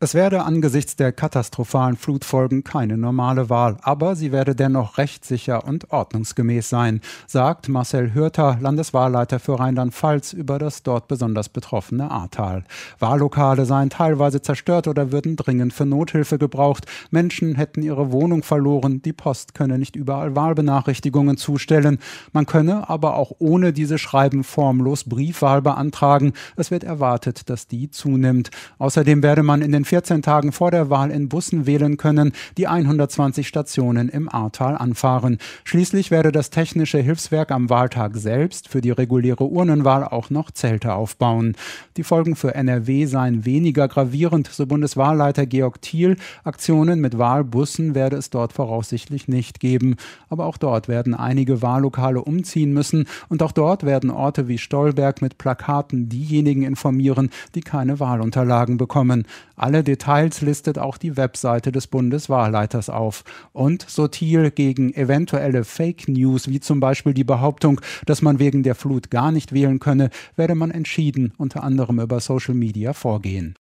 Es werde angesichts der katastrophalen Flutfolgen keine normale Wahl, aber sie werde dennoch rechtssicher und ordnungsgemäß sein, sagt Marcel Hürter, Landeswahlleiter für Rheinland-Pfalz, über das dort besonders betroffene Ahrtal. Wahllokale seien teilweise zerstört oder würden dringend für Nothilfe gebraucht. Menschen hätten ihre Wohnung verloren. Die Post könne nicht überall Wahlbenachrichtigungen zustellen. Man könne aber auch ohne diese Schreiben formlos Briefwahl beantragen. Es wird erwartet, dass die zunimmt. Außerdem werde man in den 14 Tagen vor der Wahl in Bussen wählen können, die 120 Stationen im Ahrtal anfahren. Schließlich werde das technische Hilfswerk am Wahltag selbst für die reguläre Urnenwahl auch noch Zelte aufbauen. Die Folgen für NRW seien weniger gravierend, so Bundeswahlleiter Georg Thiel. Aktionen mit Wahlbussen werde es dort voraussichtlich nicht geben. Aber auch dort werden einige Wahllokale umziehen müssen und auch dort werden Orte wie Stolberg mit Plakaten diejenigen informieren, die keine Wahlunterlagen bekommen. Alle alle Details listet auch die Webseite des Bundeswahlleiters auf. Und so gegen eventuelle Fake News, wie zum Beispiel die Behauptung, dass man wegen der Flut gar nicht wählen könne, werde man entschieden unter anderem über Social Media vorgehen.